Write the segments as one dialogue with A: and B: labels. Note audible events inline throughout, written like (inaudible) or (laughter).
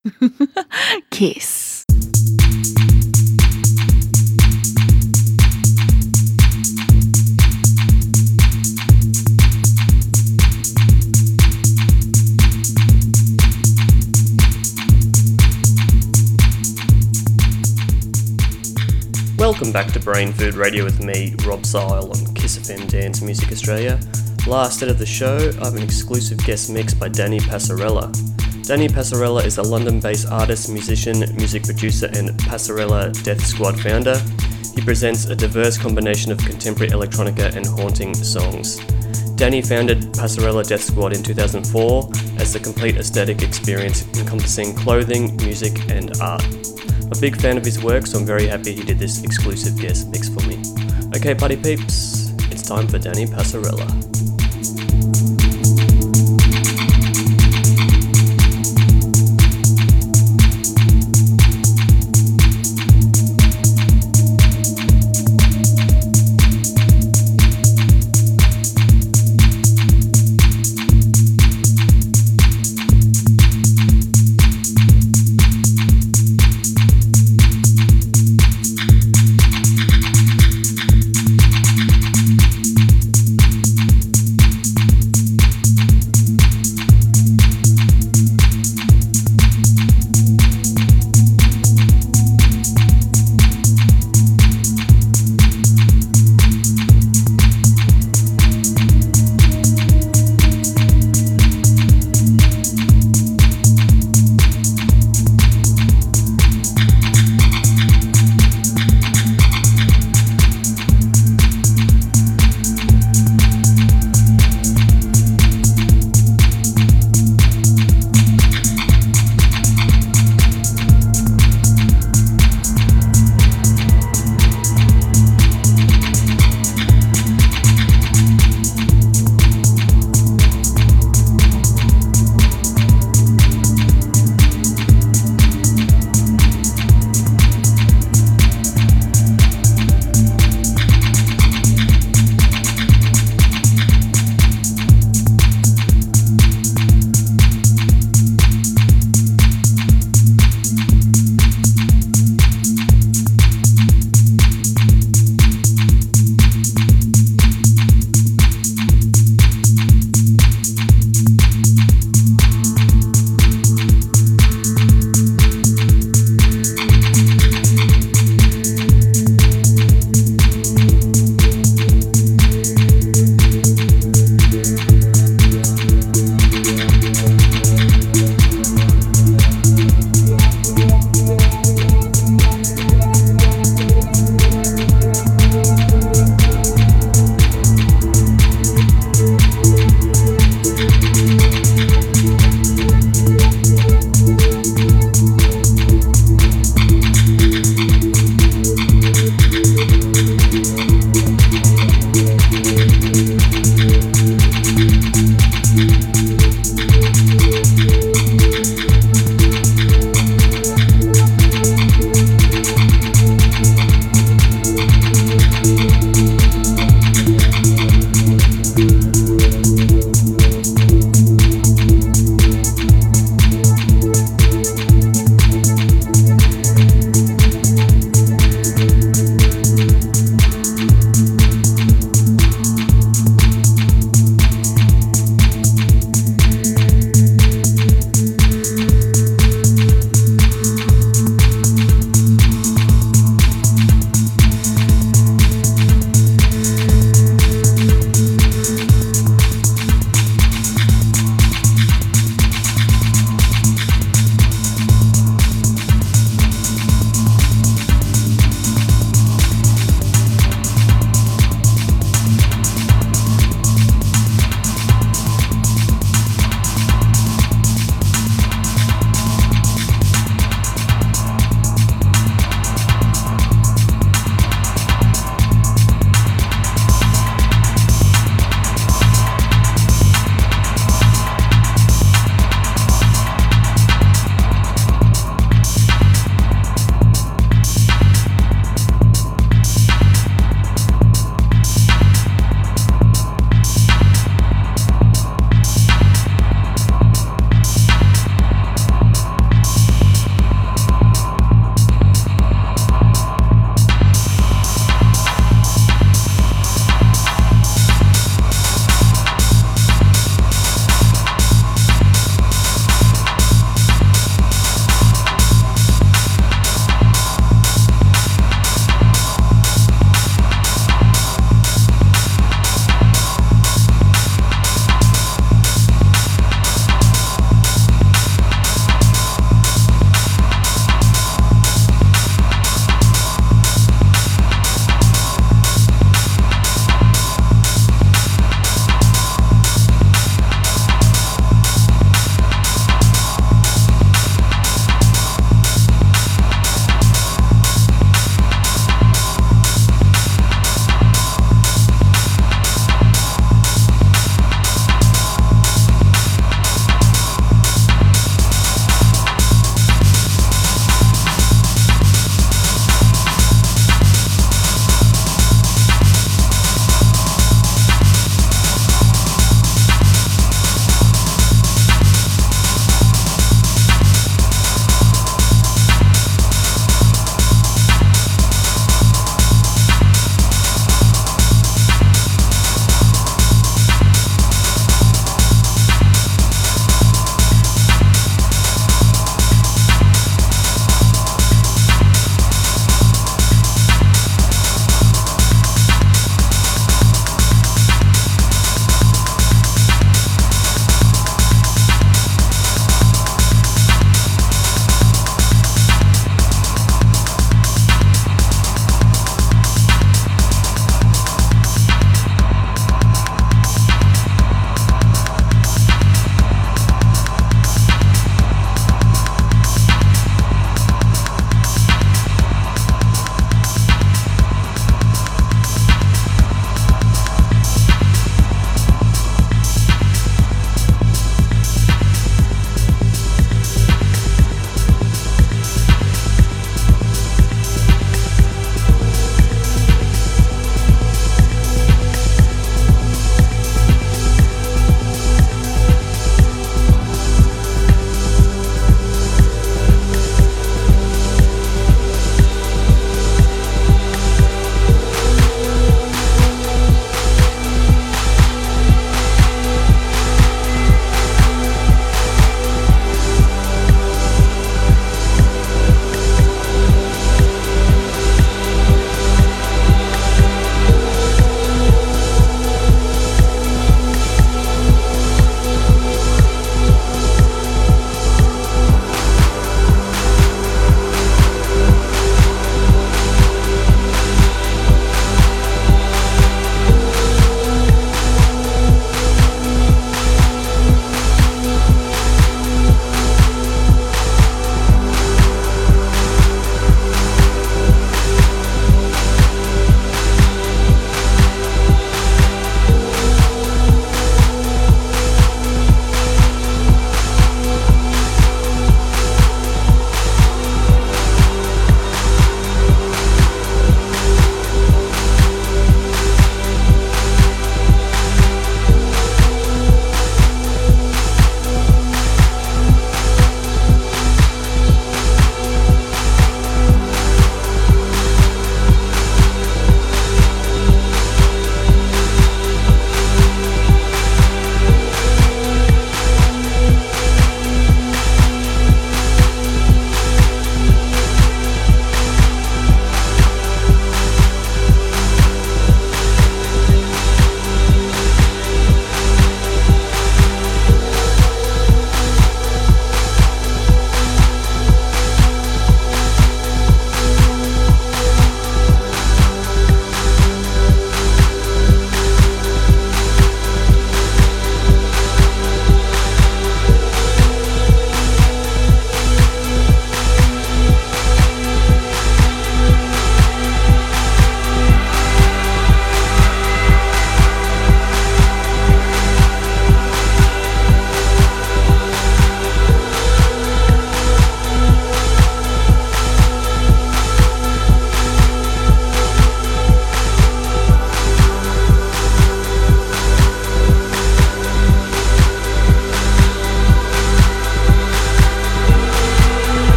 A: (laughs) Kiss.
B: Welcome back to Brain Food Radio with me, Rob Zile on Kiss FM Dance Music Australia. Last set of the show, I have an exclusive guest mix by Danny Passarella. Danny Passarella is a London based artist, musician, music producer, and Passarella Death Squad founder. He presents a diverse combination of contemporary electronica and haunting songs. Danny founded Passarella Death Squad in 2004 as the complete aesthetic experience encompassing clothing, music, and art. A big fan of his work, so I'm very happy he did this exclusive guest mix for me. Okay, party peeps, it's time for Danny Passarella.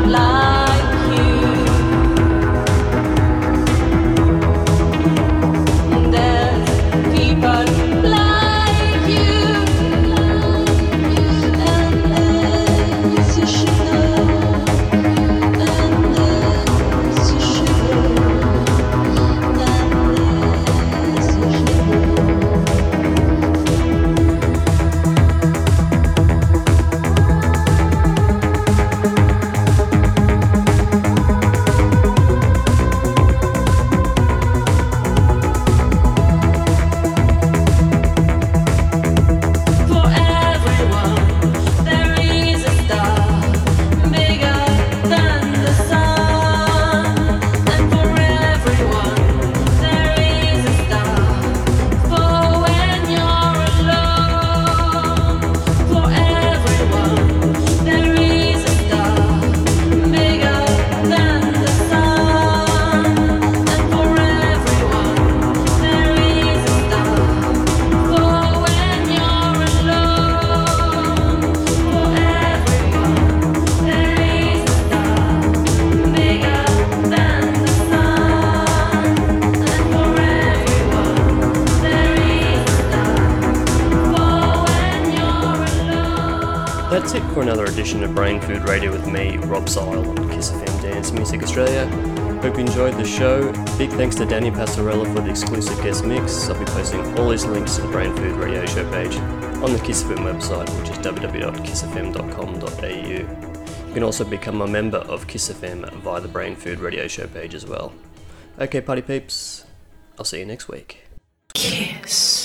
B: love. Edition of Brain Food Radio with me, Rob Zile on Kiss FM Dance Music Australia. Hope you enjoyed the show. Big thanks to Danny Passarella for the exclusive guest mix. I'll be posting all these links to the Brain Food Radio show page on the Kiss FM website, which is www.kissfm.com.au. You can also become a member of Kiss FM via the Brain Food Radio show page as well. Okay, party peeps, I'll see you next week.
A: Kiss.